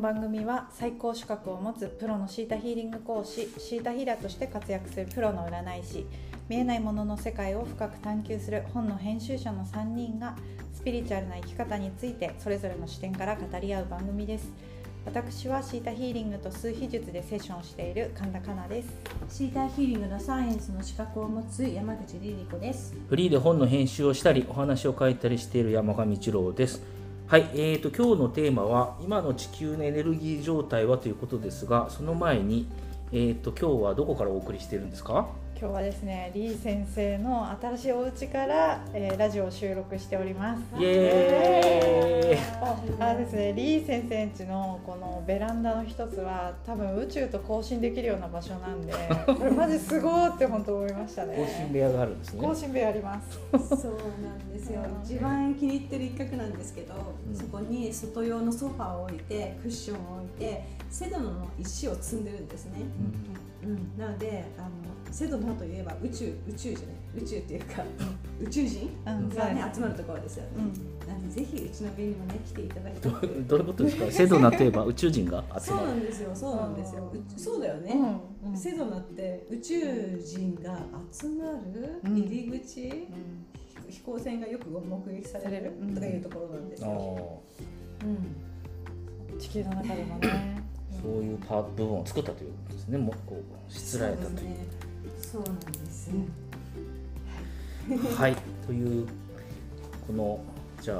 番組は最高資格を持つプロのシータヒーリング講師シータヒーラーとして活躍するプロの占い師見えないものの世界を深く探求する本の編集者の3人がスピリチュアルな生き方についてそれぞれの視点から語り合う番組です。私はシータヒーリングと数秘術でセッションをしている神田香奈です。シーターヒーリングのサイエンスの資格を持つ山口リリ子です。フリーで本の編集をしたりお話を書いたりしている山上一郎です。はい、えー、と今日のテーマは今の地球のエネルギー状態はということですがその前に、えー、と今日はどこからお送りしているんですか？今日はですねリー先生の新しいお家から、えーラジオを収録しております。イエーイ。あですね、リー先生んちのこのベランダの一つは多分宇宙と交信できるような場所なんでこれ マジすごーって本当思いましたね。更新部屋があるんですね。更新部屋あります。そうなんですよ。うん。一番気に入ってる一角なんですけど、うん。そこに外用のソファーを置いて、クッションを置いて、セドナの石を積んでるんですね。うん、なので、あのセドナといえば宇宙宇宙じゃない宇宙っていうか宇宙人うん。がね集まるところですよね。うん。なのでぜひうちの便にもね来ていただきたどく。どういうことですか？セドナといえば宇宙人が集そうまるなんですよ。そうなんですよ。うそうだよね。うん。うん。セドナって宇宙人が集まるうん入り口、うん。飛行船がよく目撃されるとかいうところなんですあよ。ー。うん。地球の中でもねそういうパ部分を作ったということですね。もうこうしつらえたという。そうね。なんです。はい、というこのじゃ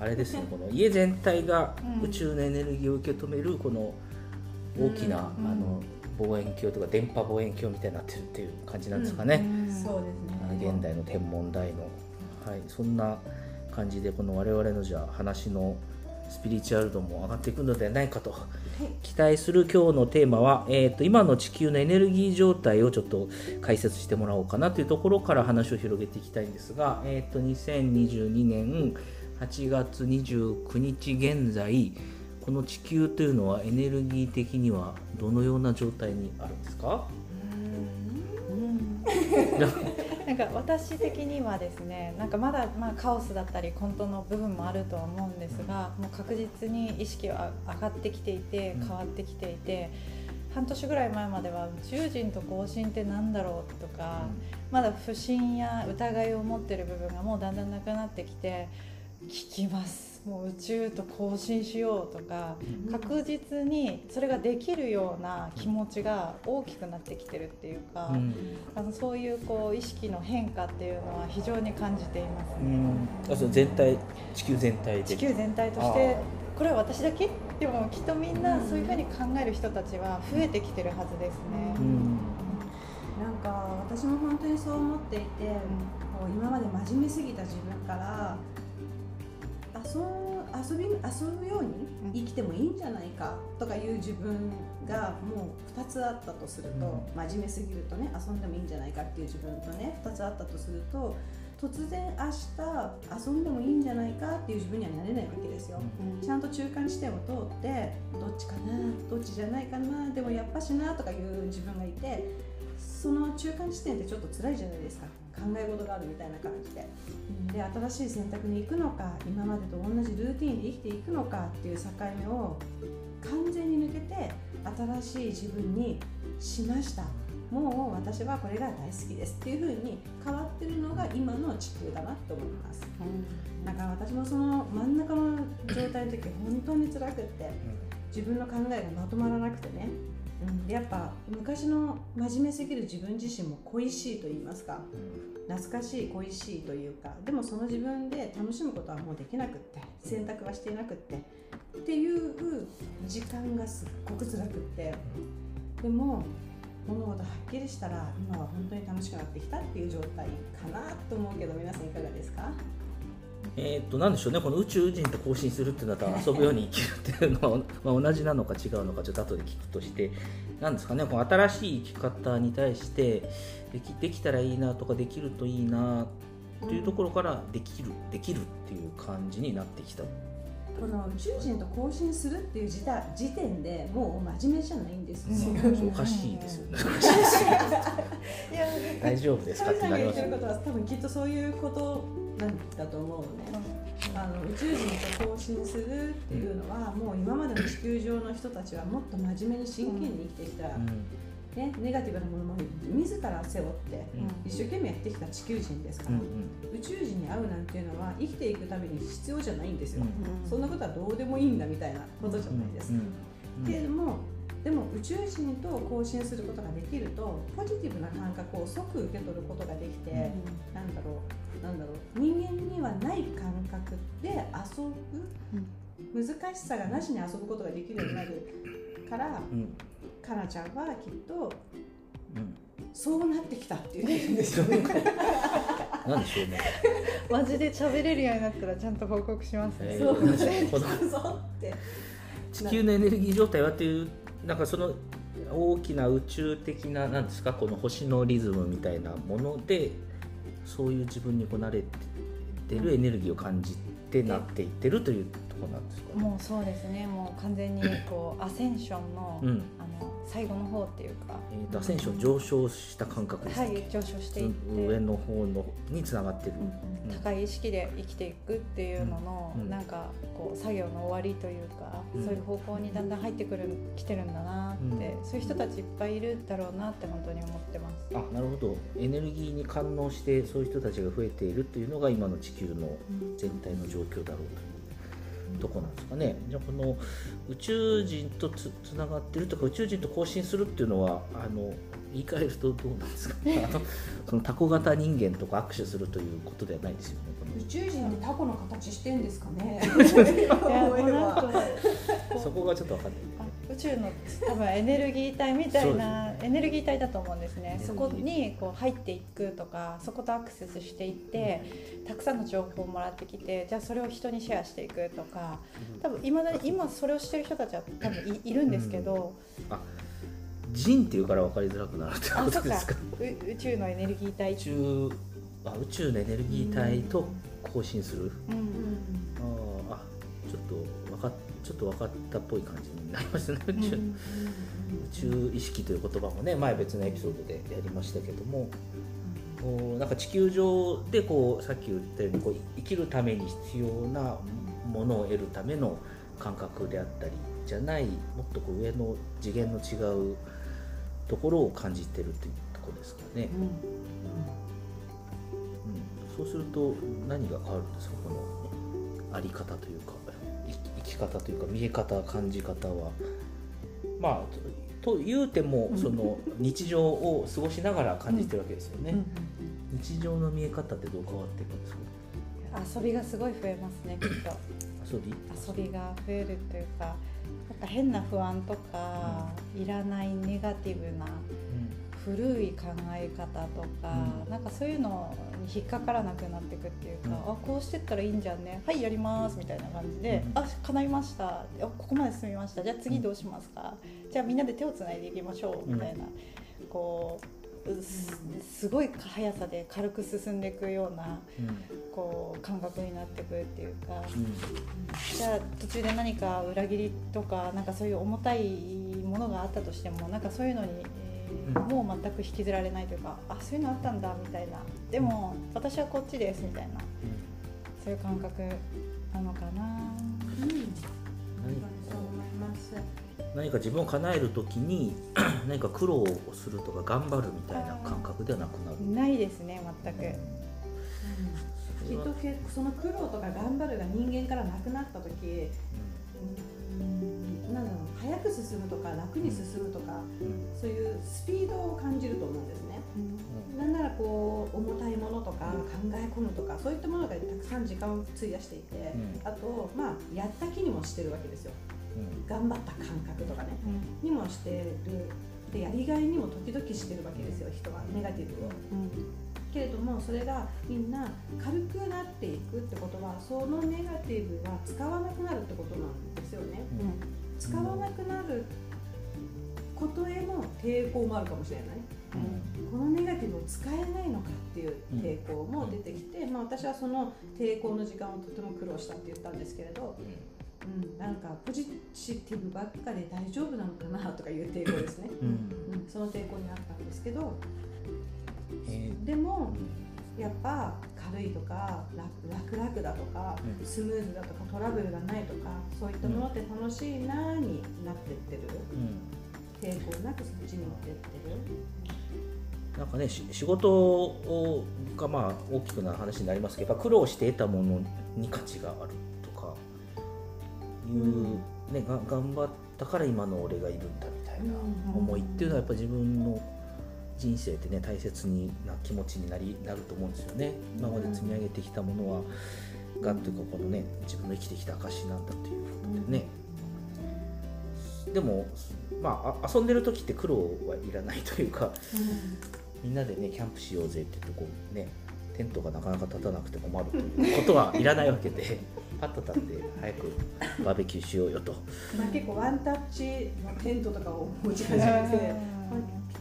ああれですね。この家全体がうん。宇宙のエネルギーを受け止めるこの大きな、うん。あの望遠鏡とか電波望遠鏡みたいになってるっていう感じなんですかね、うん。そうですね。現代の天文台の、はい、そんな感じでこの我々のじゃあ話のスピリチュアル度も上がっていくのではないかと。期待する今日のテーマは、えー、と今の地球のエネルギー状態をちょっと解説してもらおうかなというところから話を広げていきたいんですが、えー、と2022年8月29日現在この地球というのはエネルギー的にはどのような状態にあるんですか？なんか私的にはですねなんかまだまあカオスだったり混沌の部分もあるとは思うんですがもう確実に意識は上がってきていてうん。変わってきていて、半年ぐらい前までは宇宙人と交信って何だろうとか、まだ不信や疑いを持ってる部分がもうだんだんなくなってきて聞きますもう宇宙と交信しようとか確実にそれができるような気持ちが大きくなってきてるっていうか。うん。あのそういうこう意識の変化っていうのは非常に感じていますうね。ん。あそう全体地球全体で。地球全体としてこれは私だけ？でもきっとみんなそういうふうに考える人たちは増えてきてるはずですね。う。ん。なんか私も本当にそう思っていて、こう今まで真面目すぎた自分から遊遊び遊ぶように生きてもいいんじゃないかとかいう自分がもう2つあったとすると、真面目すぎるとね遊んでもいいんじゃないかっていう自分とね2つあったとすると突然明日遊んでもいいんじゃないかっていう自分にはなれないわけですよ。ちゃんと中間地点を通ってどっちかなどっちじゃないかなでもやっぱしなとかいう自分がいてその中間地点ってちょっと辛いじゃないですか考え事があるみたいな感じで。で新しい選択に行くのか今までと同じルーティンで生きていくのかっていう境目を完全に抜けて新しい自分にしましたもう私はこれが大好きですっていう風に変わってるのが今の地球だなって思います。なんか私もその真ん中の状態の時本当に辛くって自分の考えがまとまらなくてね、うん、でやっぱ昔の真面目すぎる自分自身も恋しいと言いますか。懐かしい恋しいというか。でもその自分で楽しむことはもうできなくって選択はしていなくって。っていう時間がすっごく辛くって。でも物事はっきりしたら今は本当に楽しくなってきたっていう状態かなと思うけど皆さんいかがですか？えーっとなんでしょうね。この宇宙人と交信するっていうのと遊ぶように生きるっていうのは、まあ、同じなのか違うのかちょっと後で聞くとしてなんですかね。この新しい生き方に対してできできたらいいなとかできるといいなというところからできるできるっていう感じになってきたこの宇宙人と交信するっていう時代時点でもう真面目じゃないんですよ、うんおかしいですよね。い や大丈夫ですか？ってなりますよることは多分きっとそういうことなんだと思うのね。あの宇宙人と交信するっていうのは、もう今までの地球上の人たちはもっと真面目に真剣に生きてきた、ね、ネガティブなものも自ら背負って一生懸命やってきた地球人ですから、宇宙人に会うなんていうのは生きていくために必要じゃないんですよ、そんなことはどうでもいいんだみたいなことじゃないです。か。けれどもでも宇宙人と交信することができるとポジティブな感覚を即受け取ることができて、うん、なんだろうなんだろう人間にはない感覚で遊ぶ、うん、難しさがなしに遊ぶことができるようになるから、うん、かなちゃんはきっと、うん、そうなってきたっていうんですよね。なんでしょうね。マジで喋れるようになったらちゃんと報告しますね。そう。地球のエネルギー状態はっていうなんかその大きな宇宙的ななんですかこの星のリズムみたいなものでそういう自分にこなれてるエネルギーを感じてなっていってるというところなんですか、ね、もうそうですね。もう完全にこう アセンションの,、うん、あの最後の方っていうか、えーと、アセンション上昇した感覚ですはい上昇していって。上の方のにつながってる、うん、高い意識で生きていくっていうのの、うん、なんかこう作業の終わりというか、そういう方向にだんだん入ってくる来てるんだなって、そういう人たちいっぱいいるだろうなって本当に思ってます。あなるほど。エネルギーに感応してそういう人たちが増えているというのが今の地球の全体の状況だろうととこなんですかね。じゃあこの宇宙人とつつながってるとか宇宙人と交信するっていうのはあの言い換えるとどうなんですか。ね そのタコ型人間とか握手するということではないですよね。宇宙人ってタコの形してんですかね。そこがちょっと分かんない宇宙の多分エネルギー体みたいなエネルギー体だと思うんですね。そこにこう入っていくとかそことアクセスしていってたくさんの情報をもらってきてじゃあそれを人にシェアしていくとか多分今だ今それをしてる人たちは多分いいるんですけど、あ人っていうから分かりづらくなるってことですか？宇宙のエネルギー体宇宙あ宇宙のエネルギー体と交信する、うん、ああちょっと分かちょっと分かったっぽい感じになりましたね宇宙,、宇宙意識という言葉もね前別のエピソードでやりましたけども、うん、なんか地球上でこうさっき言ったようにこう生きるために必要なものを得るための感覚であったりじゃないもっとこう上の次元の違うところを感じてるというところですかね。うん、うん、そうすると何が変わるんですかこの？あり方というか。生き方というか見え方感じ方は。まあと言うてもその日常を過ごしながら感じてるわけですよね。日常の見え方ってどう変わっていくんですか？遊びがすごい増えますねきっと。遊び？遊びが増えるというかなんか変な不安とか、うん、いらないネガティブな、古い考え方とか、うん、なんかそういうのに引っかからなくなっていくっていうか、うん、あこうしてったらいいんじゃんね。はいやりますみたいな感じで、うん、あ叶いました。あここまで進みました。じゃあ次どうしますか、じゃあみんなで手をつないでいきましょう。みたいな、こうすごい速さで軽く進んでいくような、こう感覚になってくるっていうか、じゃあ途中で何か裏切りとかなんかそういう重たいものがあったとしてもなんかそういうのに、えー、もう全く引きずられないというかあそういうのあったんだみたいな。でも私はこっちですみたいな、そういう感覚なのかな。何？か自分を叶える時に 何か苦労をするとか頑張るみたいな感覚ではなくなる。ないですね全く、うん。きっとその苦労とか頑張るが人間からなくなった時、うん、なんだろう早く進むとか楽に進むとか、うん、そういうスピードを感じると思うんですね、うん、なんならこう重たいものとか考え込むとかそういったものがたくさん時間を費やしていて、あとまあやった気にもしてるわけですよ。頑張った感覚とかね、にもしてる。でやりがいにも時々してるわけですよ人はネガティブを。けれどもそれがみんな軽くなっていくってことはそのネガティブが使わなくなるってことなんですよね。うん、使わなくなることへの抵抗もあるかもしれない。うん、このネガティブを使えないのかっていう抵抗も出てきて、まあ、私はその抵抗の時間をとても苦労したって言ったんですけれど、うん、なんかポジティブばっかで大丈夫なのかなとかいう抵抗ですね、うん、うん、その抵抗にあったんですけど、えー、でもやっぱ軽いとか楽楽々だとか、うん。スムーズだとかトラブルがないとかそういったものって楽しいなになってってる。うん。抵抗なくそっちに持ってってる。なんかねし仕事をがまあ大きくな話になりますけどやっぱ苦労して得たものに価値があるとかいう、ねが頑張ったから今の俺がいるんだみたいな思いっていうのはやっぱ自分の人生ってね大切にな気持ちになりなると思うんですよね。今まで積み上げてきたものはがというかこのね自分の生きてきた証なんだということでね、でもまああ遊んでる時って苦労はいらないというかみんなでねキャンプしようぜって言ってこうねテントがなかなか立たなくて困るということはいらないわけでパッと立って早くバーベキューしようよと。まあ、結構ワンタッチのテントとかを持ち始めて、あ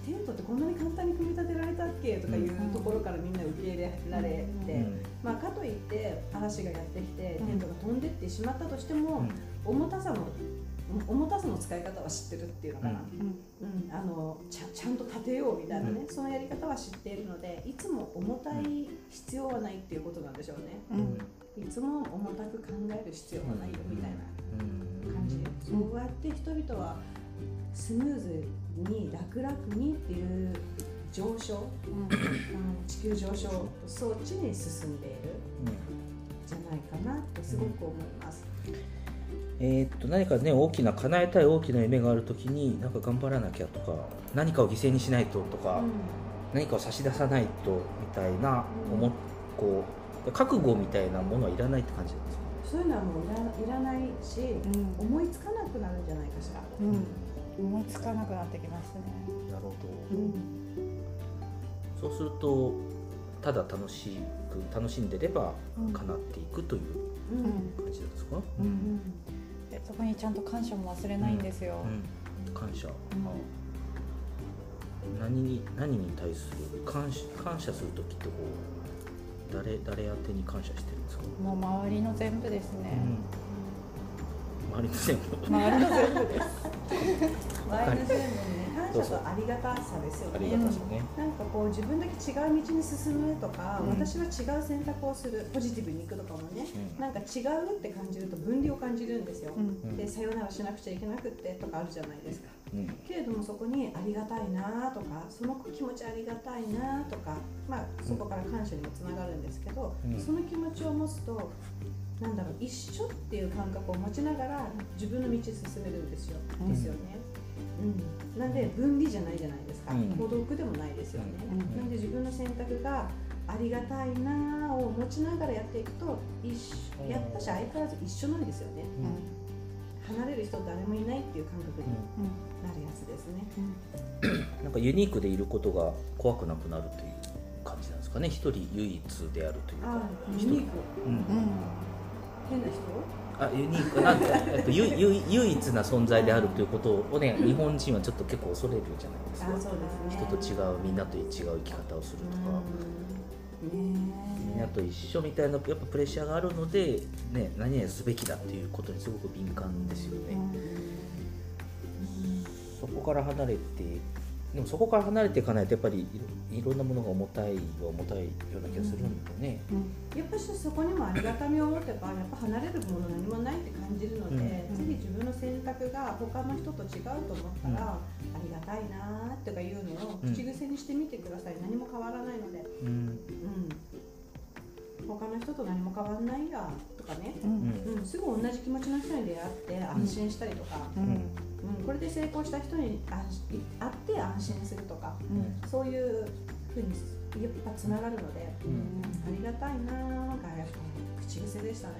テントってこんなに簡単に組み立てられたっけとかいうところからみんな受け入れられて、うんまあ、かといって嵐がやってきてテントが飛んでってしまったとしても、うん。重たさの重たさの使い方は知ってるっていうのかな、ううん。あのちゃちゃんと立てようみたいなね、そのやり方は知っているのでいつも重たい必要はないっていうことなんでしょうね、いつも重たく考える必要はないよみたいな感じ、そうやって人々はスムーズに楽々にっていう上昇、うん、地球上昇装置に進んでいるじゃないかなってすごく思います。えーっと何かね大きな叶えたい大きな夢があるときになんか頑張らなきゃとか何かを犠牲にしないととか、何かを差し出さないとみたいな思っこう覚悟みたいなものはいらないって感じなんですか？そういうのはもういらいらないし、思いつかなくなるんじゃないかしら。うん、思いつかなくなってきますね。なるほうん。どそうするとただ楽しく楽しんでればうん。叶っていくといううん感じですか、ううんん。でそこにちゃんと感謝も忘れないんですよ。うん、感謝、あ何に何に対する感謝感謝する時ってこう誰誰宛てに感謝してるんですか、もう周りの全部ですね。周りの全部周りの全部です。周りの全部にね感謝とありがたさですよね。なんかこう自分だけ違う道に進むとか、うん。私は違う選択をするポジティブにいくとかもね、うん。なんか違うって感じると分離を感じるんですよ、うん。うん。でさよならしなくちゃいけなくってとかあるじゃないですか。うん。けれどもそこにありがたいなとかその気持ちありがたいなとかまあそこから感謝にもつながるんですけど、うん。その気持ちを持つとなんだろう一緒っていう感覚を持ちながら自分の道進めるんですよ、うん。ですよね、うん、なんで分離じゃないじゃないですか、うん。孤独でもないですよね、うん。なんで自分の選択がありがたいなを持ちながらやっていくと一緒やったし相変わらず一緒なんですよね。離れる人誰もいないっていう感覚になるやつですね、なんかユニークでいることが怖くなくなるという感じなんですかね。一人唯一であるというか。ユニーク。うん変な人あユニークなんかえっとゆゆ唯一な存在であるということをね日本人はちょっと結構恐れるじゃないですか。あそうですね。人と違うみんなと違う生き方をするとか、うんねみんなと一緒みたいなやっぱプレッシャーがあるので、ね、何々すべきだっていうことにすごく敏感ですよね、そこから離れてでもそこから離れていかないとやっぱりいろいろんなものが重たいは重たいような気がするんでね、やっぱしそこにもありがたみを持てばやっぱ離れるもの何もないって感じるので、うん。ぜひ自分の選択が他の人と違うと思ったら、ありがたいなーとかいうのを口癖にしてみてください、何も変わらないので、うん。うん、他の人と何も変わらないやとかね、うん。うん。うん、すぐ同じ気持ちの人に出会って安心したりとか、ううんんうん、これで成功した人に会って安心するとか、うん。そういうふうにやっぱつながるので、うん。ありがたいなーがやっぱ口癖でしたね。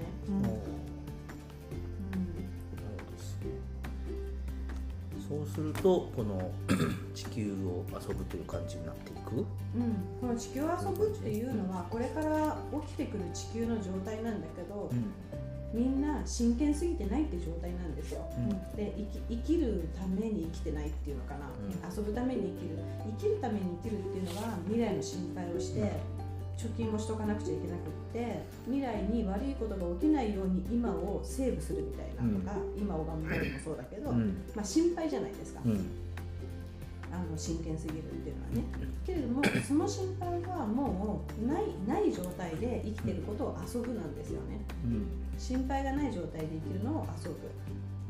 そうするとこの 地球を遊ぶという感じになっていく、うん、この地球を遊ぶっていうのはこれから起きてくる地球の状態なんだけどうんみんな真剣すぎてないって状態なんですよ。うん。で生きるために生きてないっていうのかな、うん。遊ぶために生きる。生きるために生きるっていうのは未来の心配をして、貯金もしとかなくちゃいけなくって未来に悪いことが起きないように今をセーブするみたいなとか、今を頑張るもそうだけど、うん。まあ、心配じゃないですか、うんあの真剣すぎるっていうのはね。けれどもその心配はもうないない状態で生きてることを遊ぶなんですよね。うん心配がない状態で生きるのを遊ぶ、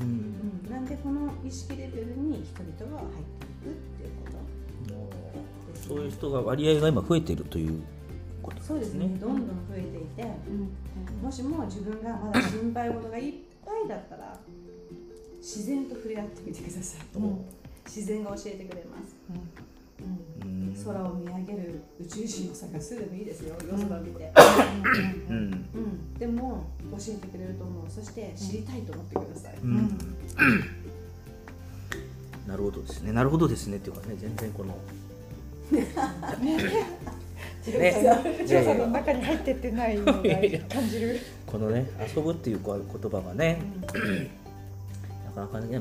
うん。うん、なんでこの意識レベルに人々は入っていくっていうこと。です、そういう人が割合が今増えているということそうですね。どんどん増えていて、もしも自分がまだ心配事がいっぱいだったら自然と触れ合ってみてください、うん自然が教えてくれます、うん。うん。空を見上げる宇宙人を探すでもいいですよ。夜空見て、うん。うん、でも教えてくれると思う。そして知りたいと思ってください、うん。なるほどですね。なるほどですねっていうかね全然この。ね。調査の中に入ってってないのが感じる。このね遊ぶっていう言葉がね。なかなかね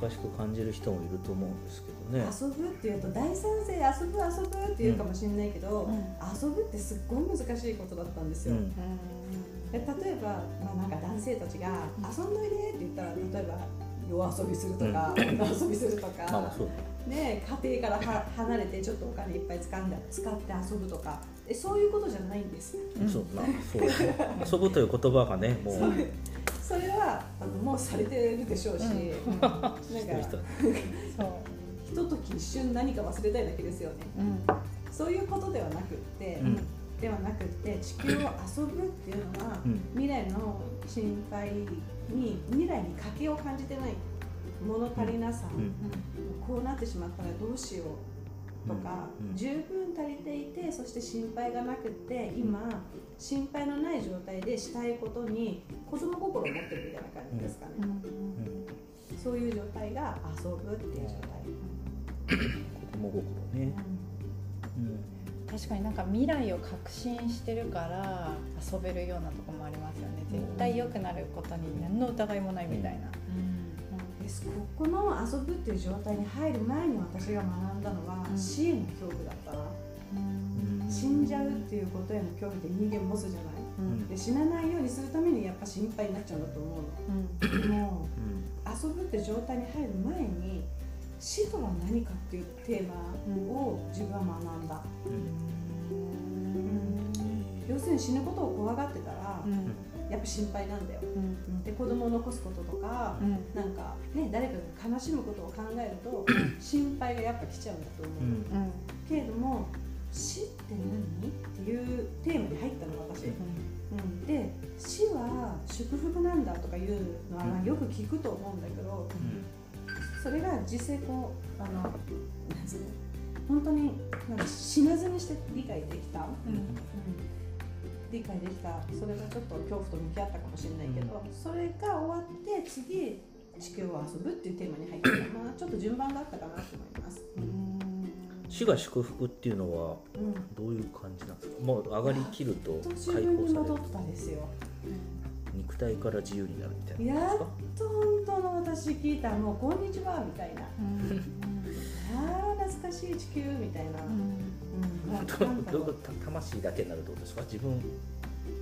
難しく感じる人もいると思うんですけどね。遊ぶっていうと大賛成遊ぶ遊ぶっていうかもしれないけど、うん。遊ぶってすっごい難しいことだったんですよ、うん。で例えば、まあ、なんか男性たちが「遊んどいで」って言ったら例えば夜遊びするとか、女遊びするとか、まあね、家庭からは離れてちょっとお金いっぱい使んで使って遊ぶとか。えそういうことじゃないんです。そうまあそう。遊ぶという言葉がねもうはあのもうされてるでしょうし、うん。なんか。ひととき一瞬何か忘れたいだけですよね。うん。そういうことではなくって、うん。ではなくって地球を遊ぶっていうのは、うん。未来の心配に未来に賭けを感じてない物足りなさ、うん。こうなってしまったらどうしようとか、うんうん十分足りていてそして心配がなくって今心配のない状態でしたいことに子供心を持ってるみたいな感じですかね、うん。そういう状態が遊ぶっていう状態、子供心ね。うん。確かになんか未来を確信してるから遊べるようなところもありますよね。絶対良くなることに何の疑いもないみたいな。です。ここの遊ぶっていう状態に入る前に私が学んだのは、うん。死への恐怖だったな、うん。死んじゃうっていうことへの恐怖って人間持つじゃない。うん。で死なないようにするためにやっぱ心配になっちゃうんだと思うの。でも遊ぶって状態に入る前に死とは何かっていうテーマを自分は学んだ、要するに死ぬことを怖がってたら、うんやっぱ心配なんだよ。うんで子供を残すこととか、うん。なんかね誰かが悲しむことを考えると心配がやっぱ来ちゃうんだと思う、うん。うんけれども死って何っていうテーマに入ったの私、うん、で死は祝福なんだとかいうのはよく聞くと思うんだけどそれが実際こうあのなんつうの？本当になんか死なずにして理解できた、うん理解できた。それがちょっと恐怖と向き合ったかもしれないけど、それが終わって次地球を遊ぶっていうテーマに入ってた。まあちょっと順番があったかなと思います、死が祝福っていうのはうん、どういう感じなんですか？もう上がりきると解分に戻放される。ったですよ。肉体から自由になるみたいなやっことと本当の私聞いた。もう「こんにちは」みたいな「ああ懐かしい地球」みたいな、どういうこと？魂だけになるってこと？ですか自分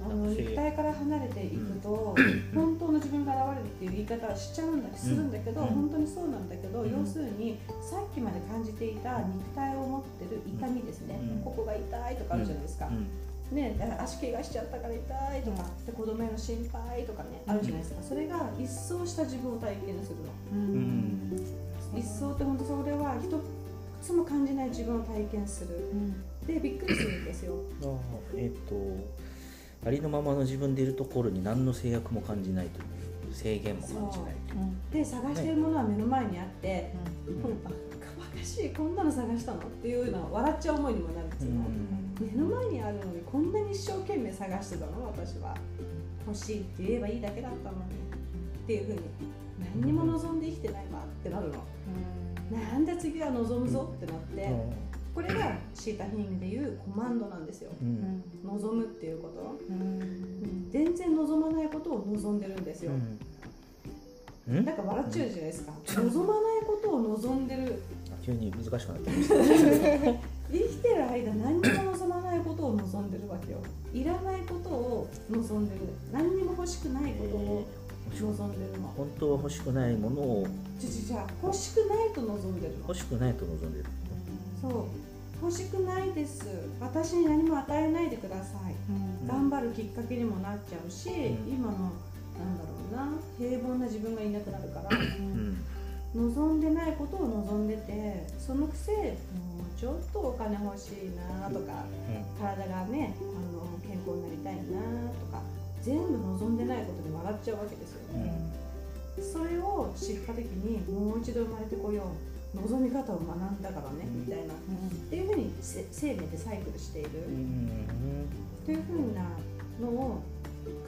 あの肉体から離れていくと、本当の自分が現れるっていう言い方はしちゃうんだするんだけど、本当にそうなんだけど、要するにさっきまで感じていた肉体を持ってる痛みですね、ここが痛いと？かあるじゃないですか、ね、足怪我しちゃったから痛いと？か、で子供への心配と？かねあるじゃないですか、それが一掃した自分を体験するのうん一掃って本当それは一自分を体験する。でびっくりするんですよ。あーえっ、とありのままの自分でいるところに何の制約も感じないという制限も感じないで探しているものは目の前にあって、うん。このバカバカしいこんなの探したの？っていうのは笑っちゃう思いにもなるんですよ、目の前にあるのにこんなに一生懸命探してたの？私は。欲しいって言えばいいだけだったのに。っていうふうに何にも望んで生きてないわってなるのなんで次は望むぞってなってこれがシータヒームでいうコマンドなんですよ。うん。望むっていうこと。全然望まないことを望んでるんですよ、うん。なんか笑っちゃうじゃないですか。望まないことを望んでる。急に難しくなってきました。生きてる間何にも望まないことを望んでるわけよ。いらないことを望んでる。何にも欲しくないことを望んでるの。本当は欲しくないものをちちちゃ欲しくないと望んでるの？欲しくないと望んでる。そう。欲しくないです。私に何も与えないでください、うん。頑張るきっかけにもなっちゃうし、ん。今のなんだろうな。平凡な自分がいなくなるからうん。望んでないことを望んでてそのくせもうちょっとお金欲しいなとか体がねあの健康になりたいなとか全部望んでないことで笑っちゃうわけですよ。うん。ね、それを知った時にもう一度生まれてこよう望み方を学んだからね、うん。みたいな。っていうふうにせ生命でサイクルしている、というふうなのを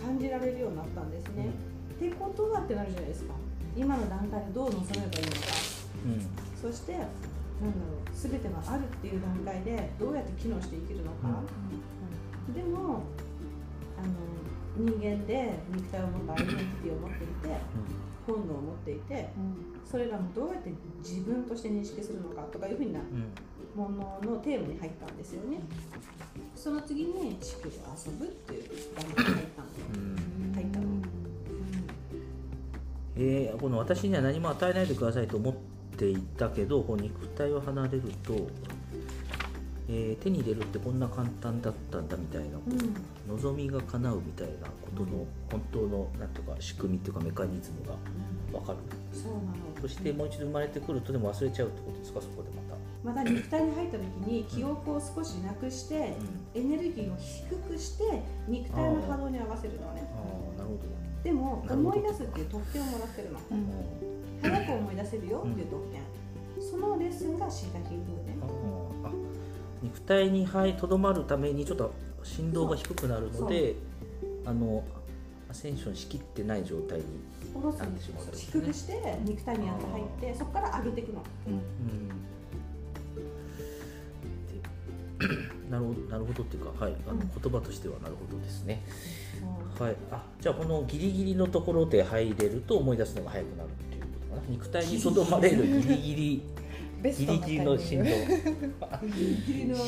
感じられるようになったんですね、ってことはってなるじゃないですか。今の段階でどう望めばいいのか。うん。そしてなんだろう全てがあるっていう段階でどうやって機能して生きるのか、でもあの人間で肉体を持ったアイデンティティを持っていて本能を持っていてそれらもどうやって自分として認識するのかとかいうふうなうん。もののテーマに入ったんですよね。その次に地球で遊ぶっていう段階に入ったのうん。入ったの、えーこの私には何も与えないでくださいと思っていたけどこう肉体を離れると、えー手に入れるってこんな簡単だったんだみたいな、うんうん望みが叶うみたいなことの本当のなんとか仕組みっていうかメカニズムが分かる。そうなの。そしてもう一度生まれてくるとでも忘れちゃうってことですかそこでまた、また肉体に入った時に記憶を少しなくして、エネルギーを低くして肉体の波動に合わせるのね。ああなるほど。でも思い出すっていう特権をもらってるの。うん。早く思い出せるよっていう特権、そのレッスンがシータヒー。リングね肉体にとどまるためにちょっと振動が低くなるのであのアセンションしきってない状態に、なんでしまうってことね低くして肉体にやって入ってそこから上げていくの。うん、でなるほどなるほどっていうか、はい、あのうん。言葉としてはなるほどですね、そう。はい、あじゃあこのギリギリのところで入れると思い出すのが早くなるっていうことかな。肉体にとどまれるギリギリベストなギリギリの振動。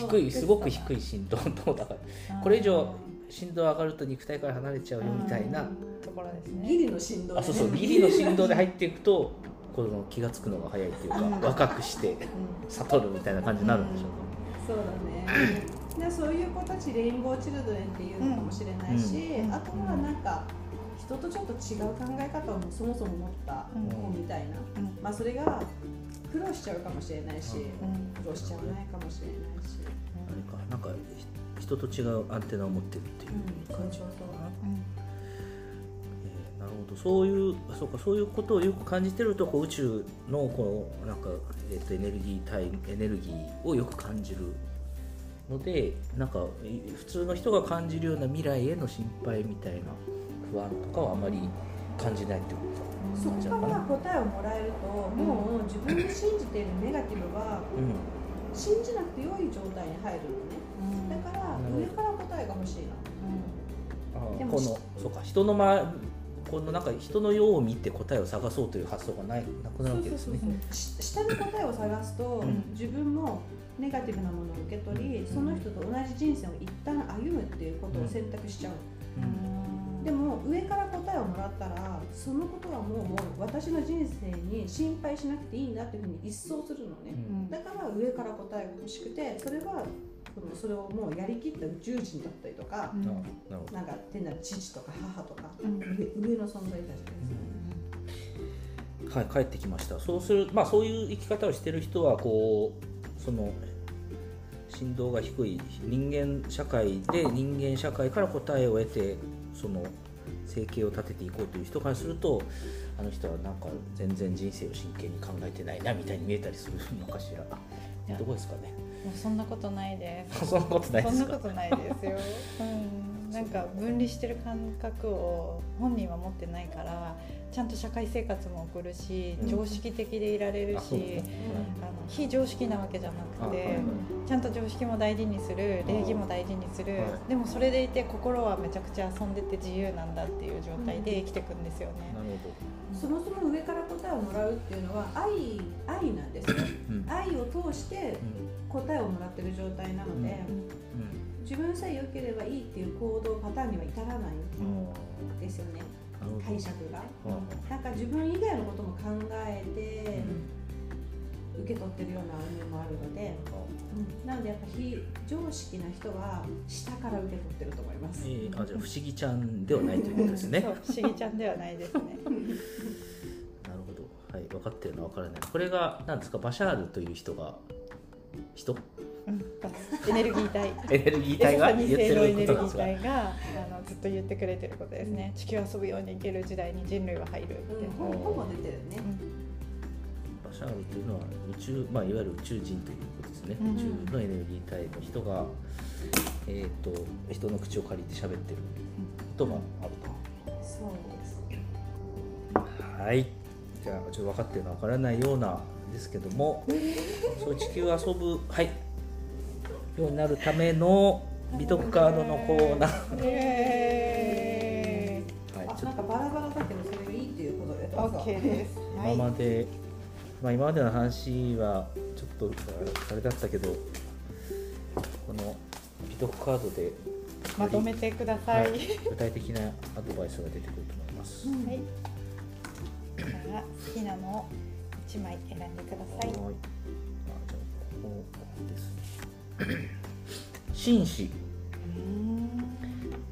低いすごく低い振動とだから。これ以上振動上がると肉体から離れちゃうよみたいな。ところですね。ギリの振動でね。あそうそう。ギリの振動で入っていくとこの気が付くのが早いっていうかうん。若くして悟るみたいな感じになるんでしょうそうだね。で そういう子たちレインボーチルドレンっていうのかもしれないし、うん。あとはなんか人とちょっと違う考え方をそもそも持った子みたいな、うん。まあそれが苦労しちゃうかもしれないし、うん。苦労しちゃわないかもしれないし、あれかなんかひ人と違うアンテナを持ってるっていう感じかな、えーなるほど。そういうあそうかそういうことをよく感じてるとこう宇宙のこうなんか、えー、とエネルギー体エネルギーをよく感じるのでなんかい普通の人が感じるような未来への心配みたいな不安とかはあまり感じないってことそこから答えをもらえると、もう自分で信じているネガティブはうん信じなくて良い状態に入るのね。だから上から答えが欲しいのでもあーこのそうか。人のまこのなんか人のようを見て答えを探そうという発想がないなくなるわけですね。し下に答えを探すと、ん自分もネガティブなものを受け取り、うん。その人と同じ人生を一旦歩むっていうことを選択しちゃう、うんでも上から答えをもらったらそのことはもうもう私の人生に心配しなくていいんだっていうふうに一掃するのね、うん。だから上から答えが欲しくてそれはそのそれをもうやりきった宇宙人だったりとか、あなるほど。なんか天なる父とか母とか、うん。上上の存在たちですね、はい、帰ってきました。そうするまあそういう生き方をしてる人はこうその振動が低い人間社会で人間社会から答えを得てその生計を立てていこうという人からするとあの人はなんか全然人生を真剣に考えてないなみたいに見えたりするのかしら。や。どこですかね？もうそんなことないです。そんなことないですか？そんなことないですよ、うん、なんか分離してる感覚を本人は持ってないからちゃんと社会生活も送るし、うん。常識的でいられるしですね。あの非常識なわけじゃなくてちゃんと常識も大事にする礼儀も大事にする、はい。でもそれでいて心はめちゃくちゃ遊んでて自由なんだっていう状態で生きていくんですよね。なるそもそも上から答えをもらうっていうのは愛愛なんですよ。ほど、うん。愛を通して答えをもらってる状態なので、うん。自分さえ良ければいいっていう行動パターンには至らないんですよね、解釈が、なんか自分以外のことも考えて、受け取ってるような面もあるので、うん、なのでやっぱ非常識な人は下から受け取ってると思います、えー、あじゃあ不思議ちゃんではないということですね。不思議ちゃんではないですね。なるほど。はい分かってるのは分からない。これが何ですかバシャールという人が人？うん、エネルギー体エネルギー体がエネルギー体があのずっと言ってくれてることですね、地球遊ぶように生きる時代に人類は入るって、うん、ほぼ出てるね、うんシャールというのは宇宙、まあ、いわゆる宇宙人ということですね、うん、宇宙のエネルギー体の人が、えーと、人の口を借りて喋ってることがあると。そうですはいじゃあちょっと分かってるのは分からないようなですけどもそう地球遊ぶ、はい、ようになるための美徳カードのコーナー。えー、はい、ちょっと。なんかバラバラだけどそれがいいっていうことで。OK です。今までまあ、今までの話はちょっとあれだったけどこの美徳カードでまとめてください、はい、具体的なアドバイスが出てくると思います、はい、じゃあ好きなのを1枚選んでください。はい。あじゃあここですね 紳士。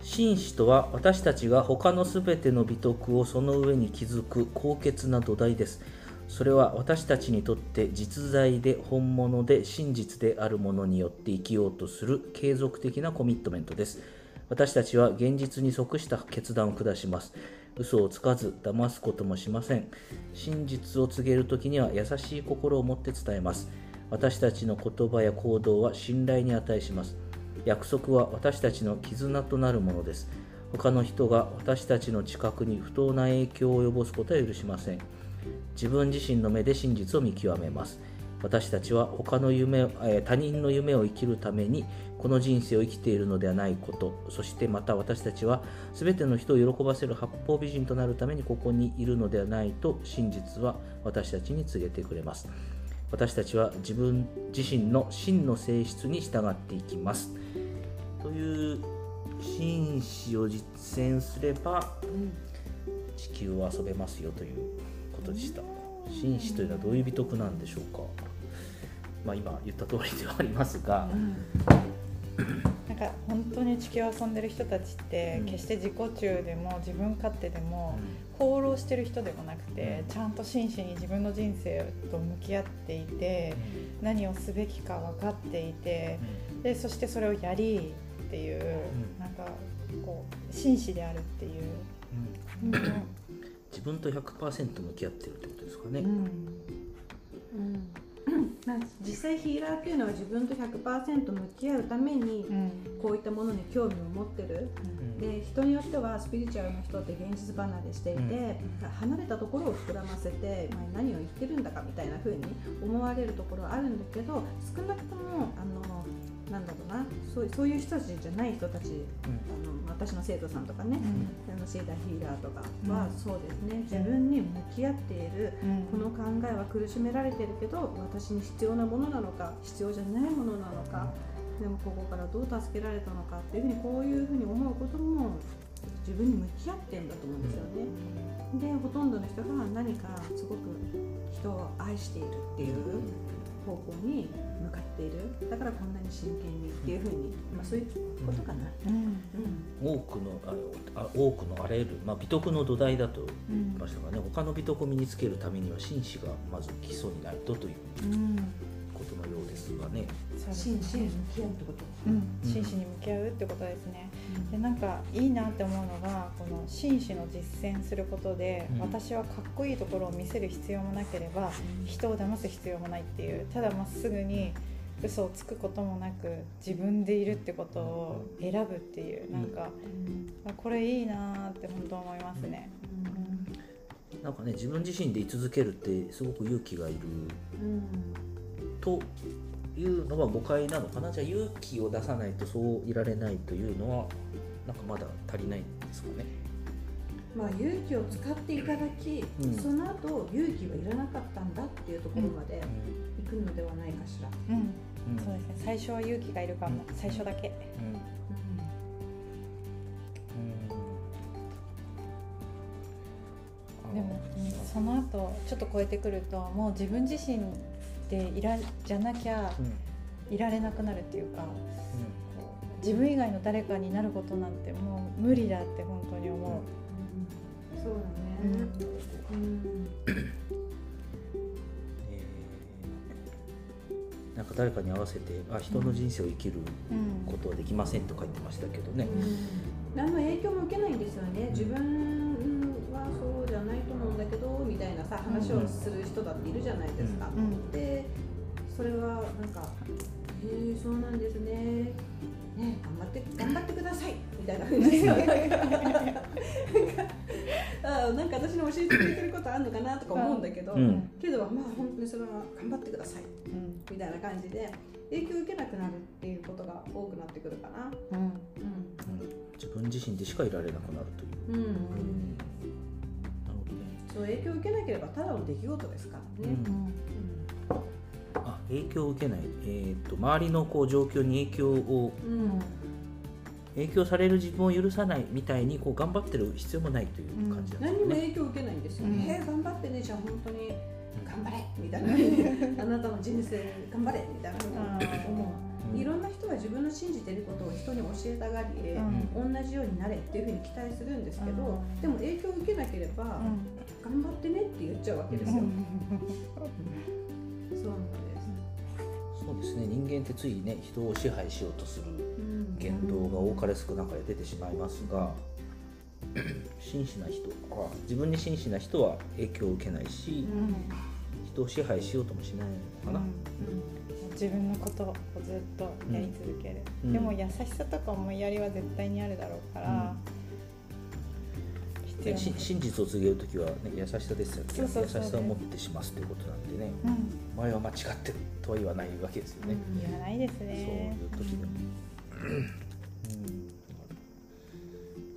紳士とは私たちが他のすべての美徳をその上に築く高潔な土台です。それは私たちにとって実在で本物で真実であるものによって生きようとする継続的なコミットメントです。私たちは現実に即した決断を下します。嘘をつかず騙すこともしません。真実を告げる時には優しい心を持って伝えます私たちの言葉や行動は信頼に値します。約束は私たちの絆となるものです。他の人が私たちの近くに不当な影響を及ぼすことは許しません。自分自身の目で真実を見極めます。私たちは他の夢、他人の夢を生きるためにこの人生を生きているのではないこと。そしてまた私たちは全ての人を喜ばせる八方美人となるためにここにいるのではないと真実は私たちに告げてくれます。私たちは自分自身の真の性質に従っていきます。という真摯を実践すれば、地球を遊べますよということでした。紳士というのはどういう美徳なんでしょうか、まあ、今言った通りではありますが、なんか本当に地球を遊んでる人たちって決して自己中でも自分勝手でも放浪してる人でもなくてちゃんと真摯に自分の人生と向き合っていて何をすべきか分かっていてでそしてそれをやりっていうなんかこう真摯であるっていう。うん。自分と100%向き合ってるってことですかね。うんうんまあ、実際ヒーラーっていうのは自分と100%向き合うためにこういったものに興味を持ってる、うん、で人によってはスピリチュアルの人って現実離れしていて、うん、離れたところを膨らませて、まあ、何を言ってるんだかみたいな風に思われるところはあるんだけど少なくともあのなんだろうなそうそういう人たちじゃない人たち、うん、あの私の生徒さんとかね、うん、あのシーダヒーラーとかはそうですね、自分に向き合っている、この考えは苦しめられてるけど私に必要なものなのか必要じゃないものなのか、でもここからどう助けられたのかっていうふうにこういうふうに思うことも自分に向き合ってんだと思うんですよね。でほとんどの人が何かすごく人を愛しているっていう方向に向かっている。だからこんなに真剣にっていうふうに、まあ、そういうことかな、うん。うん、多くのあ多くのあらゆる、まあ、美徳の土台だと言いましたがね、うん、他の美徳を身につけるためには紳士がまず基礎にないとということのようですがね。真摯に向き合うってこと、うん、真摯に向き合うってことですね、でなんかいいなって思うのがこの真摯の実践することで、私はかっこいいところを見せる必要もなければ、人を騙す必要もないっていうただまっすぐに嘘をつくこともなく自分でいるってことを選ぶっていうなんか、これいいなって本当思いますね。なんかね自分自身で居続けるってすごく勇気がいる、というのは誤解なのかなじゃあ勇気を出さないとそういられないというのはなんかまだ足りないんですかね。まあ、勇気を使っていただき、うん、その後勇気はいらなかったんだっていうところまで行くのではないかしら。うん、うん。そうですね。最初は勇気がいるかも、うん。最初だけ。うん。うん。でも、その後ちょっと超えてくるともう自分自身でいらじゃなきゃうん。いられなくなるっていうかこう自分以外の誰かになることなんてもう無理だって本当に思そうだう、ねうん。え。ーなんか誰かに合わせてあ人の人生を生きるうんことはできませんと書いてましたけどね、何の影響も受けないんですよね。自分話をする人だっているじゃないですか、うん。でそれはなんか「へえそうなんですね」ね頑張って頑張ってください。みたいなふうにあなんか私に教えてくれてることあるのかなとか思うんだけど、うん。けどまあ本当にそれは頑張ってください。うん。みたいな感じで影響を受けなくなるっていうことが多くなってくるかな。うんうん。うん。自分自身でしかいられなくなるという、うんうんなるほどねそう影響を受けなければただの出来事ですからね。うんうんあ影響を受けない、えー、と周りのこう状況に影響をうん影響される自分を許さないみたいにこう頑張ってる必要もないという感じなんですよね。何にも影響を受けないんですよ。うんえー頑張ってねじゃあ本当に頑張れみたいな あなたの人生頑張れみたいな思う。うん。いろんな人は自分の信じてることを人に教えたがり、うん。同じようになれっていうふうに期待するんですけど、うん。でも影響を受けなければ、頑張ってねって言っちゃうわけですよ。そうなんです。そうですね。人間ってついね人を支配しようとするうん。言動が多かれ少なかれ出てしまいますが 真摯な人は自分に真摯な人は影響を受けないし、人を支配しようともしないのかな、自分のことをずっとやり続ける、うん。でも優しさとか思いやりは絶対にあるだろうから、必要なでし真実を告げる時は、ね、優しさですよね。優しさを持ってしますということなんでね。うん。前は間違ってるとは言わないわけですよね、言わないですそうねいう時でも、うん。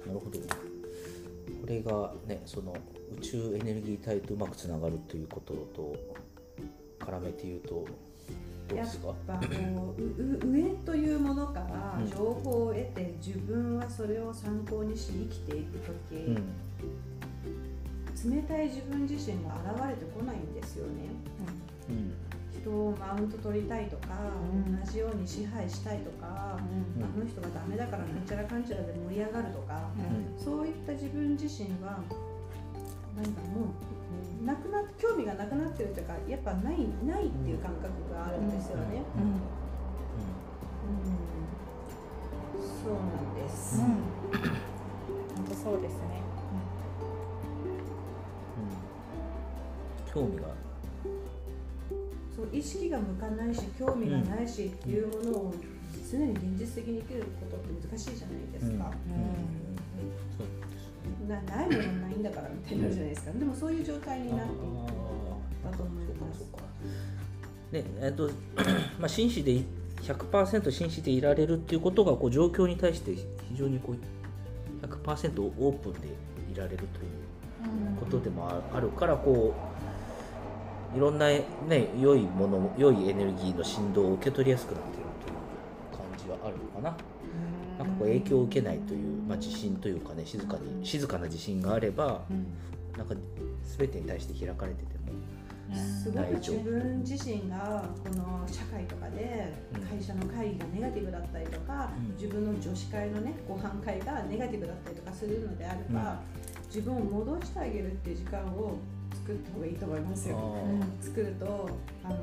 なるほど。これがねその宇宙エネルギー体とうまくつながるということと絡めて言うとやっぱこううう上というものからうん。情報を得て自分はそれを参考にし生きていく時、うん。冷たい自分自身が現れてこないんですよね。うん。人をマウント取りたいとか、うん。同じように支配したいとか、うん。あの人がダメだからなんちゃらかんちゃらで盛り上がるとか、うん。そういった自分自身はなんかもうなくな興味がなくなってるというかやっぱないないっていう感覚があるんですよね。うん。うん。そうなんです。うん。本当そうですね。うん。興味が。そう意識が向かないし興味がないしっていうものを常に現実的に生きることって難しいじゃないですか。そうですなないものないんだからみたいになるじゃないですか。でもそういう状態になっていくだと思います。でえっと まあ真摯でい100%真摯でいられるっていうことがこう状況に対して非常にこう100%オープンでいられるということでもああるからこういろんな、ね、良いもの良いエネルギーの振動を受け取りやすくなっているという感じはあるのかな。なんかこう影響を受けないという、まあ、自信というかね静かに静かな自信があればうんなんか全てに対して開かれててもすごく自分自身がこの社会とかでうん。会社の会議がネガティブだったりとか、うん。自分の女子会のねご飯会がネガティブだったりとかするのであれば、自分を戻してあげるっていう時間を作った方がいいと思いますよ。あ作るとあの、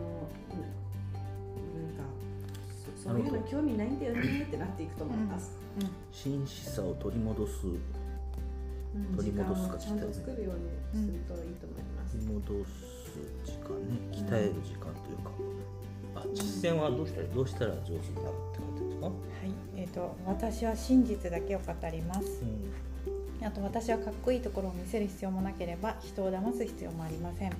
そういうの興味ないんだよねってなっていくと思います。うん真摯さを取り戻す取り戻すか。時間をちゃんと作るようにするといいと思います。取り戻す時間ね鍛える時間というか、あ実践はどうしたらどうしたら上手になるってことですか、はい、えー、と私は真実だけを語りますあと私はか。っこいいところを見せる必要もなければ人を騙す必要もありません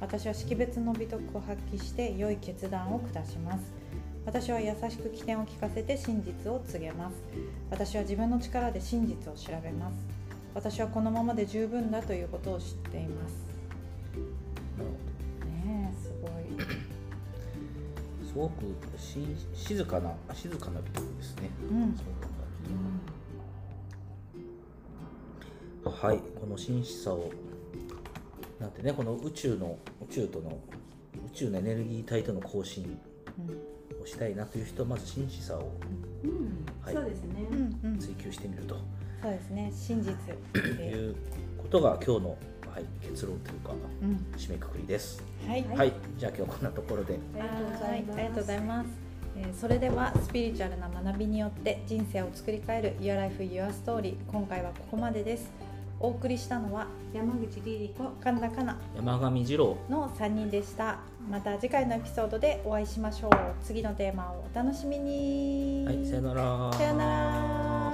私は識別の美徳を発揮して良い決断を下します私は優しく起点を聞かせて真実を告げます。私は自分の力で真実を調べます。私はこのままで十分だということを知っています。ねえすごい。どそごくし静かな静かな美徳ですね、うん。はいこの真摯さをなんてねこの宇宙の宇宙との宇宙のエネルギー体との交信をしたいなという人はまず真摯さをうん。はいそうですね、追求してみるとそうですね真実いで、うことが今日の、はい、結論というかうん、締めくくりです。はい、はい、じゃあ今日はこん。なところで。ありがとうございますそれではスピリチュアルな学びによって人生を作り変える Your Life Your Story 今回はここまでです。お送りしたのは山口リリ子神田かな山上二郎の3人でした。また次回のエピソードでお会いしましょう。次のテーマをお楽しみに。はい、さよなら。さよなら。